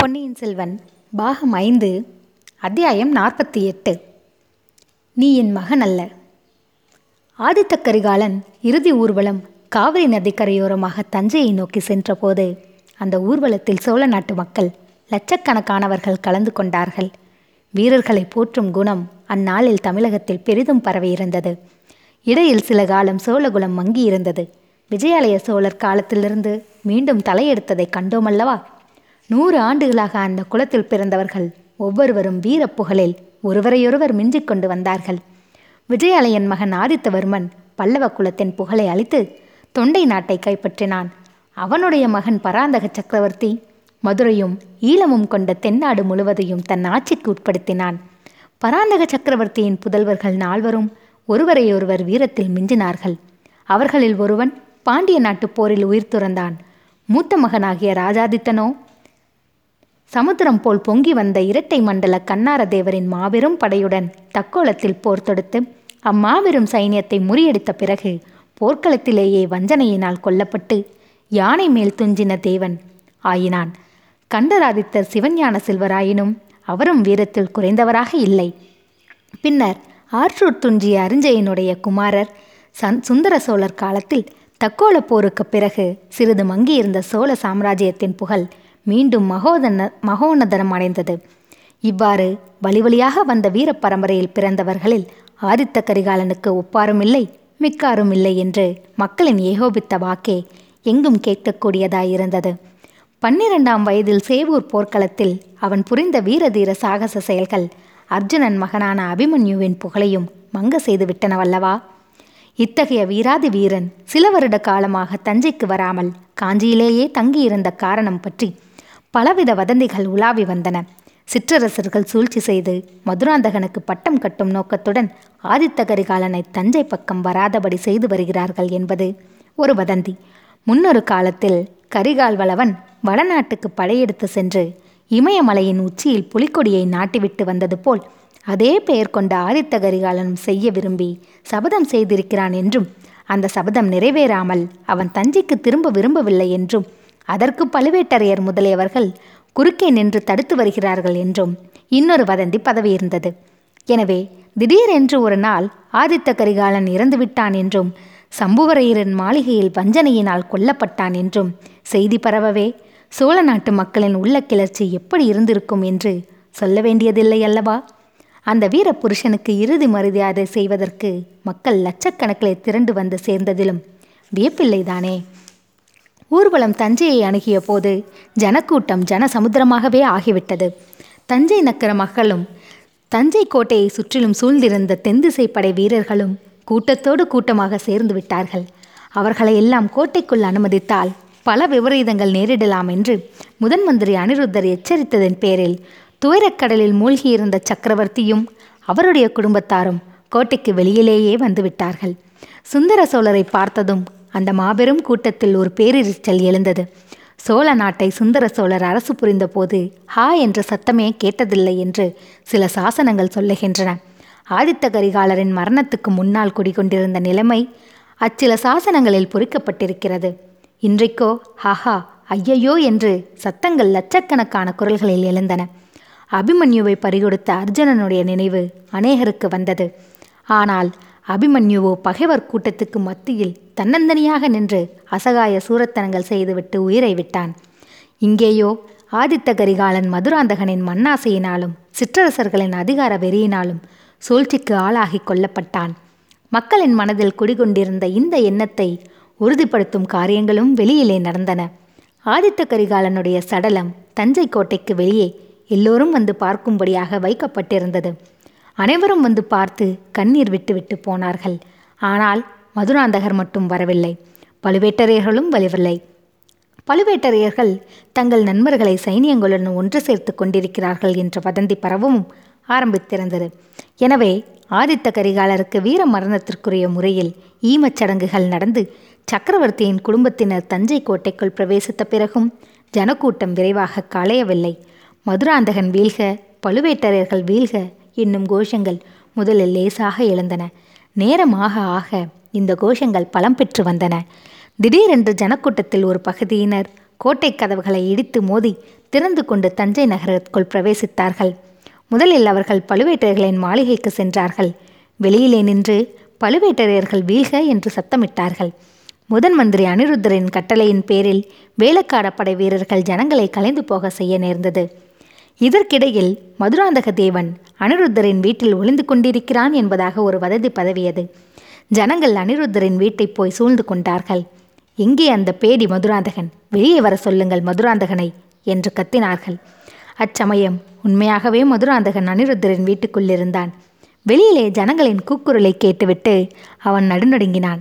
பொன்னியின் செல்வன் பாகம் ஐந்து அத்தியாயம் நாற்பத்தி எட்டு. நீ என் மகன் அல்ல. ஆதித்த கரிகாலன் இறுதி ஊர்வலம் காவிரி நதிக்கரையோரமாக தஞ்சையை நோக்கி சென்றபோது அந்த ஊர்வலத்தில் சோழ நாட்டு மக்கள் லட்சக்கணக்கானவர்கள் கலந்து கொண்டார்கள். வீரர்களை போற்றும் குணம் அந்நாளில் தமிழகத்தில் பெரிதும் பரவியிருந்தது இடையில் சில காலம் சோழகுலம் மங்கியிருந்தது. விஜயாலய சோழர் காலத்திலிருந்து மீண்டும் தலையெடுத்ததை கண்டோமல்லவா? நூறு ஆண்டுகளாக அந்த குலத்தில் பிறந்தவர்கள் ஒவ்வொருவரும் வீரப் புகழில் ஒருவரையொருவர் மிஞ்சிக் கொண்டு வந்தார்கள். விஜயாலயன் மகன் ஆதித்தவர்மன் பல்லவ குலத்தின் புகழை அளித்து தொண்டை நாட்டை கைப்பற்றினான். அவனுடைய மகன் பராந்தக சக்கரவர்த்தி மதுரையும் ஈழமும் கொண்ட தென்னாடு முழுவதையும் தன் ஆட்சிக்கு உட்படுத்தினான். பராந்தக சக்கரவர்த்தியின் புதல்வர்கள் நால்வரும் ஒருவரையொருவர் வீரத்தில் மிஞ்சினார்கள். அவர்களில் ஒருவன் பாண்டிய நாட்டுப் போரில் உயிர் துறந்தான். மூத்த மகனாகிய ராஜாதித்தனோ சமுத்திரம் போல் பொங்கி வந்த இரட்டை மண்டல கண்ணார தேவரின் மாபெரும் படையுடன் தக்கோலத்தில் போர் தொடுத்து அம்மாபெரும் சைனியத்தை முறியடித்த பிறகு போர்க்களத்திலேயே வஞ்சனையினால் கொல்லப்பட்டு யானை மேல் துஞ்சின தேவன் ஆயினான். கண்டராதித்தர் சிவஞான செல்வராயினும் அவரும் வீரத்தில் குறைந்தவராக இல்லை. பின்னர் ஆற்றூர் துஞ்சிய அரிஞ்சயனுடைய குமாரர் சந் சுந்தர சோழர் காலத்தில் தக்கோல போருக்கு பிறகு சிறிது மங்கியிருந்த சோழ சாம்ராஜ்யத்தின் புகழ் மீண்டும் மகோதன மகோன்னதனம் அடைந்தது. இவ்வாறு வழி வழியாக வந்த வீர பரம்பரையில் பிறந்தவர்களில் ஆதித்த கரிகாலனுக்கு ஒப்பாரும் இல்லை மிக்காரும் இல்லை என்று மக்களின் ஏகோபித்த வாக்கே எங்கும் கேட்கக்கூடியதாயிருந்தது. பன்னிரெண்டாம் வயதில் சேவூர் போர்க்களத்தில் அவன் புரிந்த வீரதீர சாகச செயல்கள் அர்ஜுனன் மகனான அபிமன்யுவின் புகழையும் மங்க செய்து விட்டனவல்லவா? இத்தகைய வீராதி வீரன் சில வருட காலமாக தஞ்சைக்கு வராமல் காஞ்சியிலேயே தங்கியிருந்த காரணம் பற்றி பலவித வதந்திகள் உலாவி வந்தன. சிற்றரசர்கள் சூழ்ச்சி செய்து மதுராந்தகனுக்கு பட்டம் கட்டும் நோக்கத்துடன் ஆதித்த கரிகாலனை தஞ்சை பக்கம் வராதபடி செய்து வருகிறார்கள் என்பது ஒரு வதந்தி. முன்னொரு காலத்தில் கரிகால் வளவன் வடநாட்டுக்கு படையெடுத்து சென்று இமயமலையின் உச்சியில் புலிக்கொடியை நாட்டிவிட்டு வந்தது போல் அதே பெயர் கொண்ட ஆதித்த கரிகாலனும் செய்ய விரும்பி சபதம் செய்திருக்கிறான் என்றும் அந்த சபதம் நிறைவேறாமல் அவன் தஞ்சைக்கு திரும்ப விரும்பவில்லை என்றும் அதற்கு பழுவேட்டரையர் முதலியவர்கள் குறுக்கே நின்று தடுத்து வருகிறார்கள் என்றும் இன்னொரு வதந்தி பதவியிருந்தது. எனவே திடீரென்று ஒரு நாள் ஆதித்த கரிகாலன் இறந்துவிட்டான் என்றும் சம்புவரையரின் மாளிகையில் வஞ்சனையினால் கொல்லப்பட்டான் என்றும் செய்தி பரவவே சோழ நாட்டு மக்களின் உள்ள கிளர்ச்சி எப்படி இருந்திருக்கும் என்று சொல்ல வேண்டியதில்லை அல்லவா? அந்த வீர புருஷனுக்கு இறுதி மரியாதை செய்வதற்கு மக்கள் லட்சக்கணக்கில் திரண்டு வந்து சேர்ந்ததிலும் வியப்பில்லைதானே? ஊர்வலம் தஞ்சையை அணுகிய போது ஜனக்கூட்டம் ஜன சமுத்திரமாகவே ஆகிவிட்டது. தஞ்சை நக்கர மக்களும் தஞ்சை கோட்டையை சுற்றிலும் சூழ்ந்திருந்த தென்திசை படை வீரர்களும் கூட்டத்தோடு கூட்டமாக சேர்ந்து விட்டார்கள். அவர்களை எல்லாம் கோட்டைக்குள் அனுமதித்தால் பல விபரீதங்கள் நேரிடலாம் என்று முதன் மந்திரி அனிருத்தர் எச்சரித்ததன் பேரில் துயரக்கடலில் மூழ்கியிருந்த சக்கரவர்த்தியும் அவருடைய குடும்பத்தாரும் கோட்டைக்கு வெளியிலேயே வந்துவிட்டார்கள் சுந்தர சோழரை பார்த்ததும் அந்த மாபெரும் கூட்டத்தில் ஒரு பேரிரைச்சல் எழுந்தது. சோழ நாட்டை சுந்தர சோழர் அரசு புரிந்த போது ஹா என்ற சத்தமே கேட்டதில்லை என்று சில சாசனங்கள் சொல்லுகின்றன. ஆதித்த கரிகாலரின் மரணத்துக்கு முன்னால் குடிகொண்டிருந்த நிலைமை அச்சில சாசனங்களில் பொறிக்கப்பட்டிருக்கிறது. இன்றைக்கோ ஹாஹா ஐயையோ என்று சத்தங்கள் லட்சக்கணக்கான குரல்களில் எழுந்தன. அபிமன்யுவை பறிகொடுத்த அர்ஜுனனுடைய நினைவு அநேகருக்கு வந்தது. ஆனால் அபிமன்யுவோ பகைவர் கூட்டத்துக்கு மத்தியில் தன்னந்தனியாக நின்று அசகாய சூரத்தனங்கள் செய்துவிட்டு உயிரை விட்டான். இங்கேயோ ஆதித்த கரிகாலன் மதுராந்தகனின் மண்ணாசையினாலும் சிற்றரசர்களின் அதிகார வெறியினாலும் சூழ்ச்சிக்கு ஆளாகி கொல்லப்பட்டான். மக்களின் மனதில் குடிகொண்டிருந்த இந்த எண்ணத்தை உறுதிப்படுத்தும் காரியங்களும் வெளியிலே நடந்தன. ஆதித்த கரிகாலனுடைய சடலம் தஞ்சை கோட்டைக்கு வெளியே எல்லோரும் வந்து பார்க்கும்படியாக வைக்கப்பட்டிருந்தது. அனைவரும் வந்து பார்த்து கண்ணீர் விட்டுவிட்டு போனார்கள். ஆனால் மதுராந்தகர் மட்டும் வரவில்லை. பழுவேட்டரையர்களும் வரவில்லை. பழுவேட்டரையர்கள் தங்கள் நண்பர்களை சைனியங்களுடன் ஒன்று சேர்த்து கொண்டிருக்கிறார்கள் என்ற வதந்தி பரவவும் ஆரம்பித்திருந்தது. எனவே ஆதித்த கரிகாலருக்கு வீர மரணத்திற்குரிய முறையில் ஈமச் சடங்குகள் நடந்து சக்கரவர்த்தியின் குடும்பத்தினர் தஞ்சை கோட்டைக்குள் பிரவேசித்த பிறகும் ஜனக்கூட்டம் விரைவாக களையவில்லை மதுராந்தகன் வீழ்க பழுவேட்டரையர்கள் வீழ்க என்னும் கோஷங்கள் முதலில் லேசாக எழுந்தன. நேரமாக ஆக இந்த கோஷங்கள் பலம் பெற்று வந்தன. திடீரென்று ஜனக்கூட்டத்தில் ஒரு பகுதியினர் கோட்டை கதவுகளை இடித்து மோதி திறந்து கொண்டு தஞ்சை நகரத்துக்குள் பிரவேசித்தார்கள். முதலில் அவர்கள் பழுவேட்டரையர்களின் மாளிகைக்கு சென்றார்கள். வெளியிலே நின்று பழுவேட்டரையர்கள் வீழ்க என்று சத்தமிட்டார்கள். முதன் மந்திரி அனிருத்தரின் கட்டளையின் பேரில் வேலக்காடப்படை வீரர்கள் ஜனங்களை கலைந்து போக செய்ய நேர்ந்தது. இதற்கிடையில் மதுராந்தக தேவன் அனிருத்தரின் வீட்டில் ஒளிந்து கொண்டிருக்கிறான் என்பதாக ஒரு வததி பதவியது. ஜனங்கள் அனிருத்தரின் வீட்டை போய் சூழ்ந்து கொண்டார்கள். எங்கே அந்த பேடி மதுராந்தகன்? வெளியே வர சொல்லுங்கள் மதுராந்தகனை என்று கத்தினார்கள். அச்சமயம் உண்மையாகவே மதுராந்தகன் அனிருத்தரின் வீட்டுக்குள்ளிருந்தான். வெளியிலே ஜனங்களின் கூக்குரலை கேட்டுவிட்டு அவன் நடுநடுங்கினான்.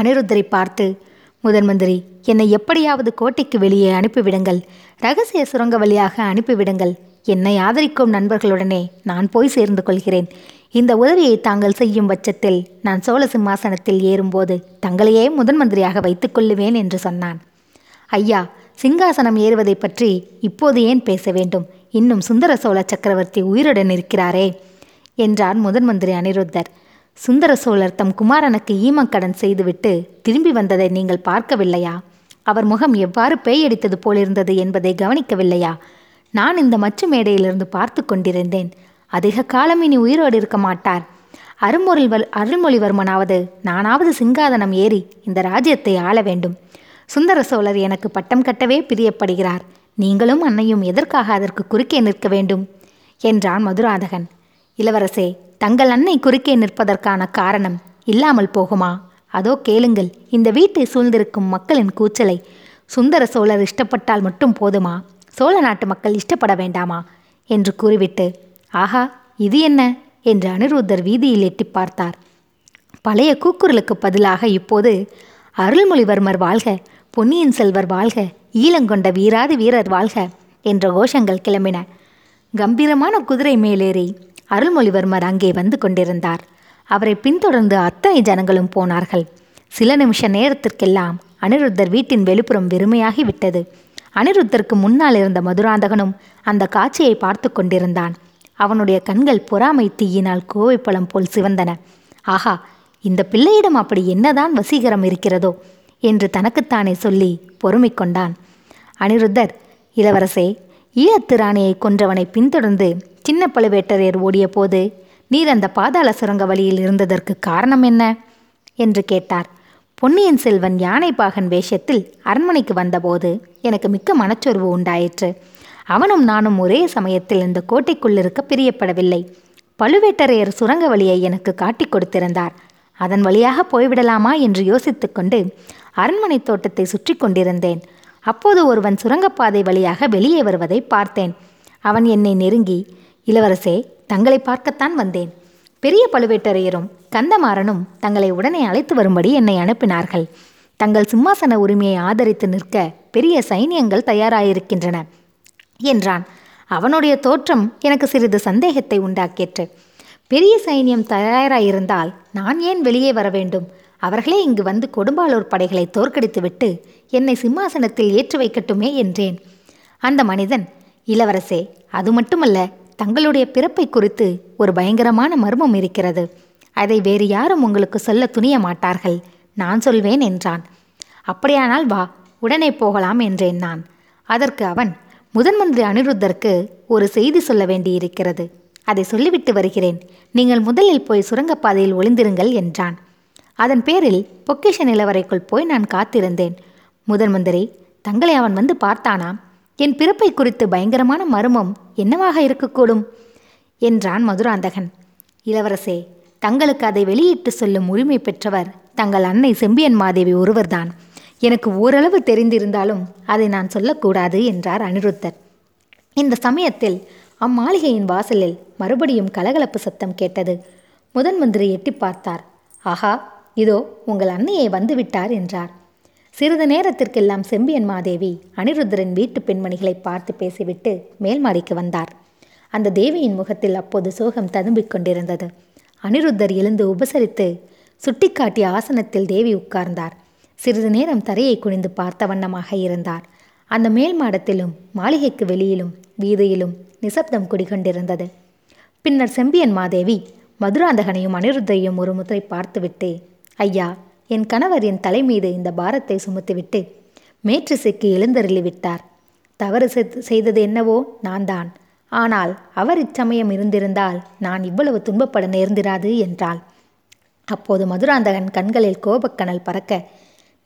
அனிருத்தரை பார்த்து முதன் மந்திரி என்னை எப்படியாவது கோட்டைக்கு வெளியே அனுப்பிவிடுங்கள். ரகசிய சுரங்க வழியாக அனுப்பிவிடுங்கள். என்னை ஆதரிக்கும் நண்பர்களுடனே நான் போய் சேர்ந்து கொள்கிறேன். இந்த உதவியை தாங்கள் செய்யும் பட்சத்தில் நான் சோழ சிம்மாசனத்தில் ஏறும்போது தங்களையே முதன் மந்திரியாக வைத்துக் கொள்ளுவேன் என்று சொன்னான். ஐயா சிங்காசனம் ஏறுவதை பற்றி இப்போது ஏன் பேச வேண்டும்? இன்னும் சுந்தர சோழ சக்கரவர்த்தி உயிருடன் இருக்கிறாரே என்றார் முதன் மந்திரி அனிருத்தர். சுந்தர சோழர் தம் குமாரனுக்கு ஈமக்கடன் செய்துவிட்டு திரும்பி வந்ததை நீங்கள் பார்க்கவில்லையா? அவர் முகம் எவ்வாறு பேயடித்தது போலிருந்தது என்பதை கவனிக்கவில்லையா? நான் இந்த மச்சு மேடையிலிருந்து பார்த்து கொண்டிருந்தேன். அதிக காலம் இனி உயிரோடு இருக்க மாட்டார். அருமொழிவர் அருள்மொழிவர்மனாவது நானாவது சிங்காதனம் ஏறி இந்த ராஜ்யத்தை ஆள வேண்டும். சுந்தர சோழர் எனக்கு பட்டம் கட்டவே பிரியப்படுகிறார். நீங்களும் அன்னையும் எதற்காக அதற்கு குறுக்கே நிற்க வேண்டும்? என்றான் மதுராதகன். இளவரசே தங்கள் அன்னை குறுக்கே நிற்பதற்கான காரணம் இல்லாமல் போகுமா? அதோ கேளுங்கள் இந்த வீட்டை சூழ்ந்திருக்கும் மக்களின் கூச்சலை. சுந்தர சோழர் இஷ்டப்பட்டால் மட்டும் போதுமா? சோழ நாட்டு மக்கள் இஷ்டப்பட வேண்டாமா? என்று கூறிவிட்டு ஆஹா இது என்ன? என்று அனிருத்தர் வீதியில் எட்டி பார்த்தார். பழைய கூக்குரலுக்கு பதிலாக இப்போது அருள்மொழிவர்மர் வாழ்க பொன்னியின் செல்வர் வாழ்க ஈழங்கொண்ட வீராதி வீரர் வாழ்க என்ற கோஷங்கள் கிளம்பின. கம்பீரமான குதிரை மேலேறி அருள்மொழிவர்மர் அங்கே வந்து கொண்டிருந்தார். அவரை பின்தொடர்ந்து அத்தனை ஜனங்களும் போனார்கள். சில நிமிஷ நேரத்திற்கெல்லாம் அனிருத்தர் வீட்டின் வெளிப்புறம் வெறுமையாகி விட்டது. அனிருத்தருக்கு முன்னால் இருந்த மதுராந்தகனும் அந்த காட்சியை பார்த்து கொண்டிருந்தான். அவனுடைய கண்கள் பொறாமை தீயினால் கோவைப்பழம் போல் சிவந்தன. ஆஹா இந்த பிள்ளையிடம் அப்படி என்னதான் வசீகரம் இருக்கிறதோ என்று தனக்குத்தானே சொல்லி பொறுமை கொண்டான். அனிருத்தர் இளவரசே ஈழத்து ராணியை கொன்றவனை பின்தொடர்ந்து சின்ன பழுவேட்டரையர் ஓடிய போது நீர் அந்த பாதாள சுரங்க வழியில் இருந்ததற்கு காரணம் என்ன? என்று கேட்டார். பொன்னியின் செல்வன் யானைப்பாகன் வேஷத்தில் அரண்மனைக்கு வந்தபோது எனக்கு மிக்க மனச்சோர்வு உண்டாயிற்று. அவனும் நானும் ஒரே சமயத்தில் இந்த கோட்டைக்குள்ளிருக்க பிரியப்படவில்லை. பழுவேட்டரையர் சுரங்க வழியை எனக்கு காட்டிக் கொடுத்திருந்தார். அதன் வழியாக போய்விடலாமா? என்று யோசித்துக்கொண்டு அரண்மனை தோட்டத்தை சுற்றி கொண்டிருந்தேன். அப்போது ஒருவன் சுரங்கப்பாதை வழியாக வெளியே வருவதை பார்த்தேன். அவன் என்னை நெருங்கி இளவரசே தங்களை பார்க்கத்தான் வந்தேன். பெரிய பழுவேட்டரையரும் கந்தமாறனும் தங்களை உடனே அழைத்து வரும்படி என்னை அனுப்பினார்கள். தங்கள் சிம்மாசன உரிமையை ஆதரித்து நிற்க பெரிய சைனியங்கள் தயாராயிருக்கின்றன என்றான். அவனுடைய தோற்றம் எனக்கு சிறிது சந்தேகத்தை உண்டாக்கிற்று. பெரிய சைனியம் தயாராயிருந்தால் நான் ஏன் வெளியே வர வேண்டும்? அவர்களே இங்கு வந்து கொடும்பாலூர் படைகளை தோற்கடித்துவிட்டு என்னை சிம்மாசனத்தில் ஏற்றி வைக்கட்டுமே என்றேன். அந்த மனிதன் இளவரசே அது மட்டுமல்ல தங்களுடைய பிறப்பை குறித்து ஒரு பயங்கரமான மர்மம் இருக்கிறது. அதை வேறு யாரும் உங்களுக்கு சொல்ல துணிய மாட்டார்கள். நான் சொல்வேன் என்றான். அப்படியானால் வா உடனே போகலாம் என்றேன் நான். அதற்கு அவன் முதன் மந்திரி அனிருத்தருக்கு ஒரு செய்தி சொல்ல வேண்டியிருக்கிறது. அதை சொல்லிவிட்டு வருகிறேன். நீங்கள் முதலில் போய் சுரங்கப்பாதையில் ஒளிந்திருங்கள் என்றான். அதன் பேரில் பொக்கிஷ நிலவரைக்குள் போய் நான் காத்திருந்தேன். முதன் மந்திரி தங்களை அவன் வந்து பார்த்தானாம். என் பிறப்பை குறித்து பயங்கரமான மர்மம் என்னவாக இருக்கக்கூடும்? என்றான் மதுராந்தகன். இளவரசே தங்களுக்கு அதை வெளியிட்டு சொல்லும் உரிமை பெற்றவர் தங்கள் அன்னை செம்பியன் மாதேவி ஒருவர்தான். எனக்கு ஓரளவு தெரிந்திருந்தாலும் அதை நான் சொல்லக்கூடாது என்றார் அனிருத்தர். இந்த சமயத்தில் அம்மாளிகையின் வாசலில் மறுபடியும் கலகலப்பு சத்தம் கேட்டது. முதன் மந்திரி எட்டி பார்த்தார். ஆஹா இதோ உங்கள் அன்னையை வந்துவிட்டார் என்றார். சிறிது நேரத்திற்கெல்லாம் செம்பியன் மாதேவி அனிருத்தரின் வீட்டு பெண்மணிகளை பார்த்து பேசிவிட்டு மேல் மாடிக்கு வந்தார். அந்த தேவியின் முகத்தில் அப்போது சோகம் ததும்பிக் கொண்டிருந்தது. அனிருத்தர் எழுந்து உபசரித்து சுட்டிக்காட்டிய ஆசனத்தில் தேவி உட்கார்ந்தார். சிறிது நேரம் தரையை குனிந்து பார்த்த வண்ணமாக இருந்தார். அந்த மேல் மாடத்திலும் மாளிகைக்கு வெளியிலும் வீதியிலும் நிசப்தம் குடிகொண்டிருந்தது. பின்னர் செம்பியன் மாதேவி மதுராந்தகனையும் அனிருத்தையும் ஒரு முறை பார்த்துவிட்டு ஐயா என் கணவர் என் தலை மீது இந்த பாரத்தை சுமத்திவிட்டு மேற்றிசைக்கு எழுந்தருளி விட்டார் தவறு செய்தது என்னவோ நான் தான் ஆனால் அவர் இச்சமயம் இருந்திருந்தால் நான் இவ்வளவு துன்பப்பட நேர்ந்திராது என்றாள். அப்போது மதுராந்தகன் கண்களில் கோபக்கனல் பறக்க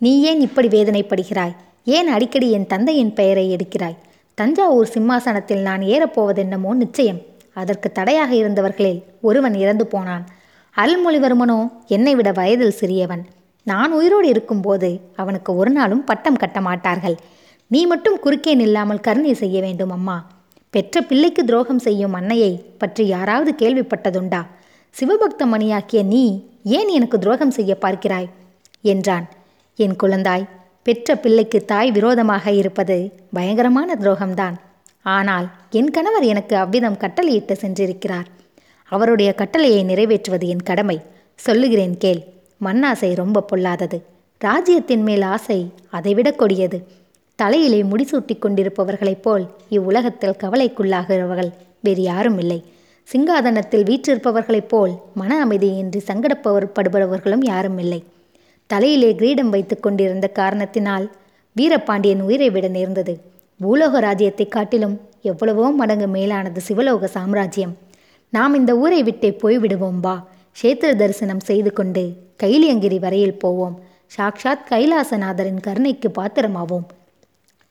நீ ஏன் இப்படி வேதனைப்படுகிறாய்? ஏன் அடிக்கடி என் தந்தையின் பெயரை எடுக்கிறாய்? தஞ்சாவூர் சிம்மாசனத்தில் நான் ஏறப்போவதென்னமோ நிச்சயம். அதற்கு தடையாக இருந்தவர்களில் ஒருவன் இறந்து போனான். அருள்மொழிவர்மனோ என்னை விட வயதில் சிறியவன். நான் உயிரோடு இருக்கும்போது அவனுக்கு ஒரு நாளும் பட்டம் கட்ட மாட்டார்கள். நீ மட்டும் குறுக்கே நில்லாமல் கருணை செய்ய வேண்டும் அம்மா. பெற்ற பிள்ளைக்கு துரோகம் செய்யும் அன்னையை பற்றி யாராவது கேள்விப்பட்டதுண்டா? சிவபக்த மணியாக்கிய நீ ஏன் எனக்கு துரோகம் செய்ய பார்க்கிறாய்? என்றான். என் குழந்தாய் பெற்ற பிள்ளைக்கு தாய் விரோதமாக இருப்பது பயங்கரமான துரோகம்தான். ஆனால் என் கணவர் எனக்கு அவ்விதம் கட்டளையிட்டு சென்றிருக்கிறார். அவருடைய கட்டளையை நிறைவேற்றுவது என் கடமை. சொல்லுகிறேன் கேள். மண்ணாசை ரொம்ப பொல்லாதது. ராஜ்யத்தின் மேல் ஆசை அதைவிட கொடியது. தலையிலே முடிசூட்டி கொண்டிருப்பவர்களைப் போல் இவ்வுலகத்தில் கவலைக்குள்ளாகிறவர்கள் வேறு யாரும் இல்லை. சிங்காதனத்தில் வீற்றிருப்பவர்களைப் போல் மன அமைதியின்றி சங்கடப்பவர்படுபவர்களும் யாரும் இல்லை. தலையிலே கிரீடம் வைத்து கொண்டிருந்த காரணத்தினால் வீரபாண்டியன் உயிரை விட நேர்ந்தது. பூலோக ராஜ்யத்தை காட்டிலும் எவ்வளவோ மடங்கு மேலானது சிவலோக சாம்ராஜ்யம். நாம் இந்த ஊரை விட்டே போய்விடுவோம் வா கஷேத்திர தரிசனம் செய்து கொண்டு கைலியங்கிரி வரையில் போவோம். சாக்ஷாத் கைலாசநாதரின் கருணைக்கு பாத்திரமாவோம்.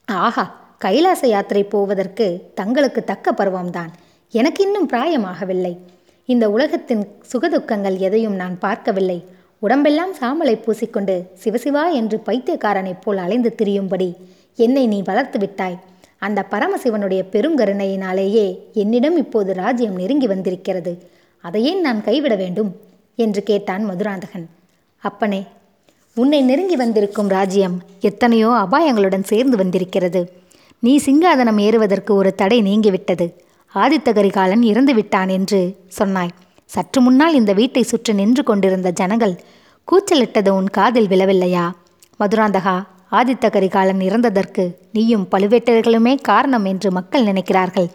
ஆஹா கைலாச யாத்திரை போவதற்கு தங்களுக்கு தக்க பருவம்தான். எனக்கு இன்னும் பிராயமாகவில்லை. இந்த உலகத்தின் சுகதுக்கங்கள் எதையும் நான் பார்க்கவில்லை. உடம்பெல்லாம் சாமலை பூசிக்கொண்டு சிவசிவா என்று பைத்தியக்காரனைப் போல் அலைந்து திரியும்படி என்னை நீ வளர்த்து விட்டாய். அந்த பரமசிவனுடைய பெருங்கருணையினாலேயே என்னிடம் இப்போது ராஜ்யம் நெருங்கி வந்திருக்கிறது. அதையேன் நான் கைவிட வேண்டும்? என்று கேட்டான் மதுராந்தகன். அப்பனே உன்னை நெருங்கி வந்திருக்கும் ராஜ்யம் எத்தனையோ அபாயங்களுடன் சேர்ந்து வந்திருக்கிறது. நீ சிங்காதனம் ஏறுவதற்கு ஒரு தடை நீங்கிவிட்டது. ஆதித்த கரிகாலன் இறந்து விட்டான் என்று சொன்னாய். சற்று முன்னால் இந்த வீட்டை சுற்றி நின்று கொண்டிருந்த ஜனங்கள் கூச்சலிட்டது உன் காதில் விழவில்லையா? மதுராந்தகா ஆதித்த கரிகாலன் இறந்ததற்கு நீயும் பழுவேட்டர்களுமே காரணம் என்று மக்கள் நினைக்கிறார்கள்.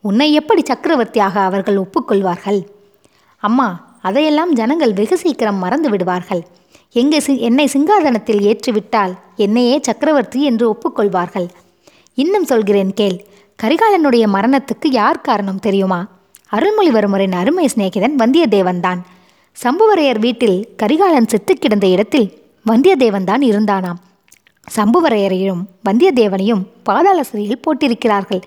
உன்னை எப்படி சக்கரவர்த்தியாக அவர்கள் ஒப்புக்கொள்வார்கள்? அம்மா அதையெல்லாம் ஜனங்கள் வெகு சீக்கிரம் மறந்து விடுவார்கள். எங்கே சி என்னை சிங்காதனத்தில் ஏற்றிவிட்டால் என்னையே சக்கரவர்த்தி என்று ஒப்புக்கொள்வார்கள். இன்னும் சொல்கிறேன் கேள் கரிகாலனுடைய மரணத்துக்கு யார் காரணம் தெரியுமா? அருள்மொழிவர்மரின் அருமை சிநேகிதன் வந்தியத்தேவன்தான் சம்புவரையர் வீட்டில் கரிகாலன் செத்து கிடந்த இடத்தில் வந்தியத்தேவன்தான் இருந்தானாம். சம்புவரையரையும் வந்தியத்தேவனையும் பாதாள சிறையில் போட்டிருக்கிறார்கள்.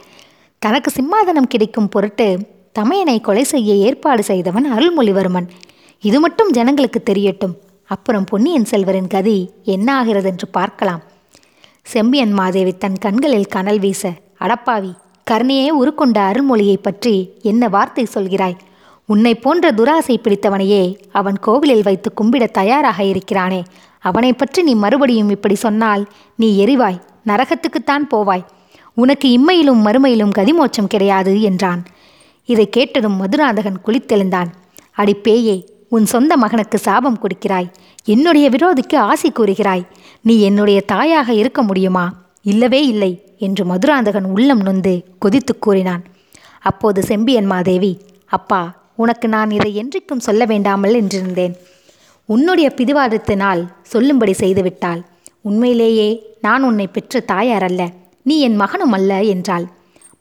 தனக்கு சிம்மாதனம் கிடைக்கும் பொருட்டு தமையனை கொலை செய்ய ஏற்பாடு செய்தவன் அருள்மொழிவர்மன். இது மட்டும் ஜனங்களுக்கு தெரியட்டும். அப்புறம் பொன்னியின் செல்வரின் கதி என்ன ஆகிறது என்று பார்க்கலாம். செம்பியன் மாதேவி தன் கண்களில் கனல் வீச அடப்பாவி கருணையே உருக்கொண்ட அருள்மொழியை பற்றி என்ன வார்த்தை சொல்கிறாய்? உன்னை போன்ற துராசை பிடித்தவனையே அவன் கோவிலில் வைத்து கும்பிட தயாராக இருக்கிறானே. அவனை பற்றி நீ மறுபடியும் இப்படி சொன்னால் நீ எரிவாய் நரகத்துக்குத்தான் போவாய். உனக்கு இம்மையிலும் மறுமையிலும் கதிமோச்சம் கிடையாது என்றான். இதை கேட்டதும் மதுராந்தகன் குளித்தெழுந்தான். அடி பேயே உன் சொந்த மகனுக்கு சாபம் கொடுக்கிறாய். என்னுடைய விரோதிக்கு ஆசை கூறுகிறாய். நீ என்னுடைய தாயாக இருக்க முடியுமா? இல்லவே இல்லை என்று மதுராந்தகன் உள்ளம் நொந்து கொதித்து கூறினான். அப்போது செம்பியன் மாதேவி அப்பா உனக்கு நான் இதை என்றைக்கும் சொல்ல வேண்டாமல் என்றிருந்தேன். உன்னுடைய பிடிவாதத்தினால் சொல்லும்படி செய்துவிட்டாள். உண்மையிலேயே நான் உன்னை பெற்ற தாயார் அல்ல நீ என் மகனும் அல்ல என்றாள்.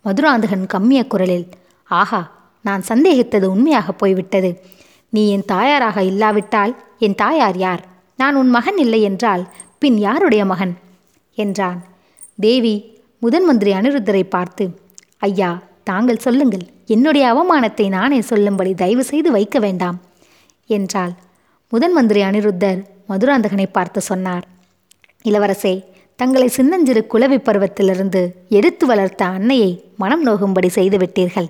மதுராந்தகன் கம்மிய குரலில் ஆஹா நான் சந்தேகித்தது உண்மையாக போய்விட்டது. நீ என் தாயாராக இல்லாவிட்டால் என் தாயார் யார்? நான் உன் மகன் இல்லை என்றால் பின் யாருடைய மகன்? என்றான். தேவி முதன் மந்திரி அனிருத்தரை பார்த்து ஐயா தாங்கள் சொல்லுங்கள். என்னுடைய அவமானத்தை நானே சொல்லும்படி தயவு செய்து வைக்க வேண்டாம். என்றாள். முதன் மந்திரி அனிருத்தர் மதுராந்தகனை பார்த்து சொன்னார் இளவரசே தங்களை சின்னஞ்சிறு குலவி பருவத்திலிருந்து எடுத்து வளர்த்த அன்னையை மனம் நோகும்படி செய்துவிட்டீர்கள்.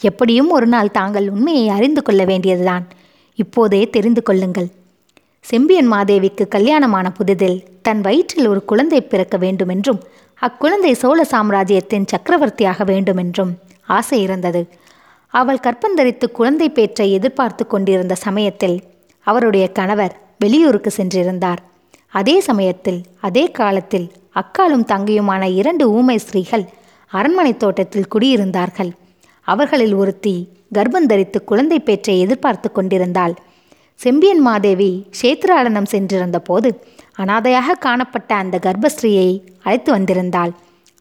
எப்படியும் ஒரு நாள் தாங்கள் உண்மையை அறிந்து கொள்ள வேண்டியதுதான். இப்போதே தெரிந்து கொள்ளுங்கள். செம்பியன் மாதேவிக்கு கல்யாணமான புதிதில் தன் வயிற்றில் ஒரு குழந்தை பிறக்க வேண்டுமென்றும் அக்குழந்தை சோழ சாம்ராஜ்யத்தின் சக்கரவர்த்தியாக வேண்டுமென்றும் ஆசை இருந்தது. அவள் கற்பந்தரித்து குழந்தை பேற்றை எதிர்பார்த்து கொண்டிருந்த சமயத்தில் அவருடைய கணவர் வெளியூருக்கு சென்றிருந்தார். அதே சமயத்தில் அதே காலத்தில் அக்காலும் தங்கையுமான இரண்டு ஊமை ஸ்திரீகள் அரண்மனை தோட்டத்தில் குடியிருந்தார்கள். அவர்களில் ஒருத்தி கர்ப்பந்தரித்து குழந்தை பேற்றை எதிர்பார்த்து கொண்டிருந்தாள். செம்பியன் மாதேவி க்ஷேத்ராடனம் சென்றிருந்த போது அனாதையாக காணப்பட்ட அந்த கர்ப்பஸ்ரீயை அழைத்து வந்திருந்தாள்.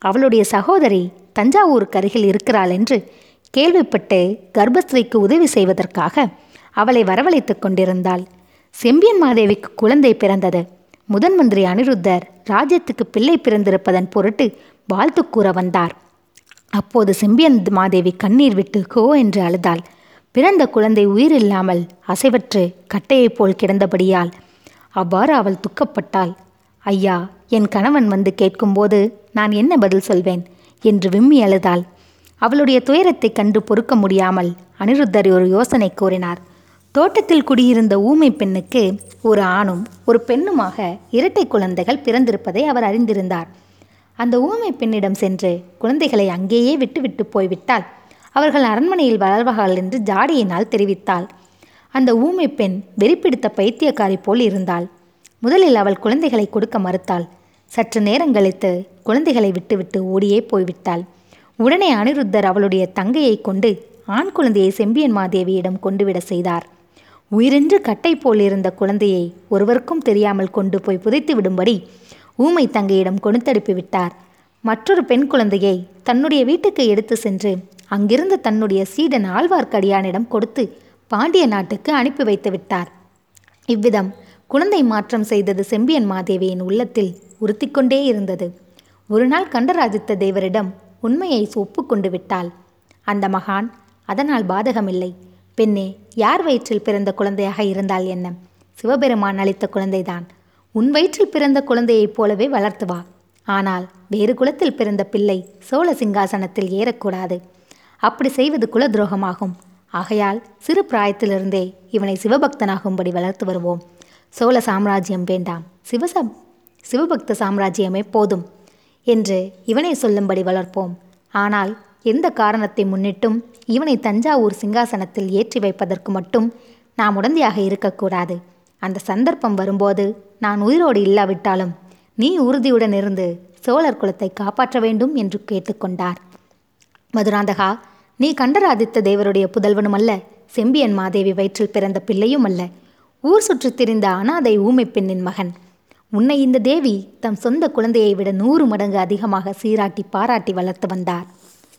அவளுடைய சகோதரி தஞ்சாவூருக்கு அருகில் இருக்கிறாள் என்று கேள்விப்பட்டு கர்ப்பஸ்ரீக்கு உதவி செய்வதற்காக அவளை வரவழைத்துக் கொண்டிருந்தாள். செம்பியன் மாதேவிக்கு குழந்தை பிறந்தது. முதன் மந்திரி அனிருத்தர் ராஜ்யத்துக்கு பிள்ளை பிறந்திருப்பதன் பொருட்டு வாழ்த்து கூற வந்தார். அப்போது செம்பியன் மாதேவி கண்ணீர் விட்டு கோ என்று அழுதாள். பிறந்த குழந்தை உயிரில்லாமல் அசைவற்று கட்டையைப் போல் கிடந்தபடியால் அவ்வாறு அவள் துக்கப்பட்டாள். ஐயா என் கணவன் வந்து கேட்கும்போது நான் என்ன பதில் சொல்வேன்? என்று விம்மி அழுதாள். அவளுடைய துயரத்தைக் கண்டு பொறுக்க முடியாமல் அனிருத்தர் ஒரு யோசனை கூறினார். தோட்டத்தில் குடியிருந்த ஊமை பெண்ணுக்கு ஒரு ஆணும் ஒரு பெண்ணுமாக இரட்டை குழந்தைகள் பிறந்திருப்பதை அவர் அறிந்திருந்தார். அந்த ஊமை பெண்ணிடம் சென்று குழந்தைகளை அங்கேயே விட்டுவிட்டு போய்விட்டால் அவர்கள் அரண்மனையில் வளர்வார்கள் என்று ஜாடியினால் தெரிவித்தாள். அந்த ஊமை பெண் வெறிப்பிடித்த பைத்தியக்காரி போல் இருந்தாள். முதலில் அவள் குழந்தைகளை கொடுக்க மறுத்தாள். சற்று நேரம் கழித்து குழந்தைகளை விட்டுவிட்டு ஓடியே போய்விட்டாள். உடனே அனிருத்தர் அவளுடைய தங்கையை கொண்டு ஆண் குழந்தையை செம்பியன் மாதேவியிடம் கொண்டுவிட செய்தார். உயிரென்று கட்டை போல் இருந்த குழந்தையை ஒருவருக்கும் தெரியாமல் கொண்டு போய் புதைத்து விடும்படி ஊமை தங்கையிடம் கொடுத்தடுப்பி விட்டார். மற்றொரு பெண் குழந்தையை தன்னுடைய வீட்டுக்கு எடுத்து சென்று அங்கிருந்த தன்னுடைய சீடன் ஆழ்வார்க்கடியானிடம் கொடுத்து பாண்டிய நாட்டுக்கு அனுப்பி வைத்து விட்டார். இவ்விதம் குழந்தை மாற்றம் செய்தது செம்பியன் மாதேவியின் உள்ளத்தில் உறுத்திக்கொண்டே இருந்தது. ஒரு நாள் தேவரிடம் உண்மையை ஒப்புக்கொண்டு விட்டாள். அந்த மகான் அதனால் பாதகமில்லை. பெண்ணே யார் வயிற்றில் பிறந்த குழந்தையாக இருந்தால் என்ன? சிவபெருமான் அளித்த குழந்தைதான். உன் வயிற்றில் பிறந்த குழந்தையைப் போலவே வளர்த்து வா. ஆனால் வேறு குலத்தில் பிறந்த பிள்ளை சோழ சிங்காசனத்தில் ஏறக்கூடாது. அப்படி செய்வது குல துரோகமாகும் ஆகையால் சிறு பிராயத்திலிருந்தே இவனை சிவபக்தனாகும்படி வளர்த்து வருவோம். சோழ சாம்ராஜ்யம் வேண்டாம். சிவச சிவபக்த சாம்ராஜ்யமே போதும் என்று இவனை சொல்லும்படி வளர்ப்போம். ஆனால் எந்த காரணத்தை முன்னிட்டும் இவனை தஞ்சாவூர் சிங்காசனத்தில் ஏற்றி வைப்பதற்கு மட்டும் நாம் உடந்தையாக இருக்கக்கூடாது. அந்த சந்தர்ப்பம் வரும்போது நான் உயிரோடு இல்லாவிட்டாலும் நீ உறுதியுடன் இருந்து சோழர் குலத்தை காப்பாற்ற வேண்டும் என்று கேட்டுக்கொண்டார். மதுராந்தகா நீ கண்டராதித்த தேவருடைய புதல்வனும் அல்ல செம்பியன் மாதேவி வயிற்றில் பிறந்த பிள்ளையும் அல்ல. ஊர் சுற்றித் திரிந்த அனாதை ஊமை பெண்ணின் மகன். உன்னை இந்த தேவி தம் சொந்த குழந்தையை விட நூறு மடங்கு அதிகமாக சீராட்டி பாராட்டி வளர்த்து வந்தார்.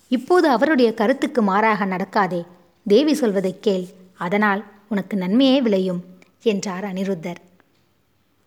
இப்போது அவருடைய கருத்துக்கு மாறாக நடக்காதே தேவி சொல்வதைக் கேள். அதனால் உனக்கு நன்மையே விளையும். என்றார் அனிருத்தர்.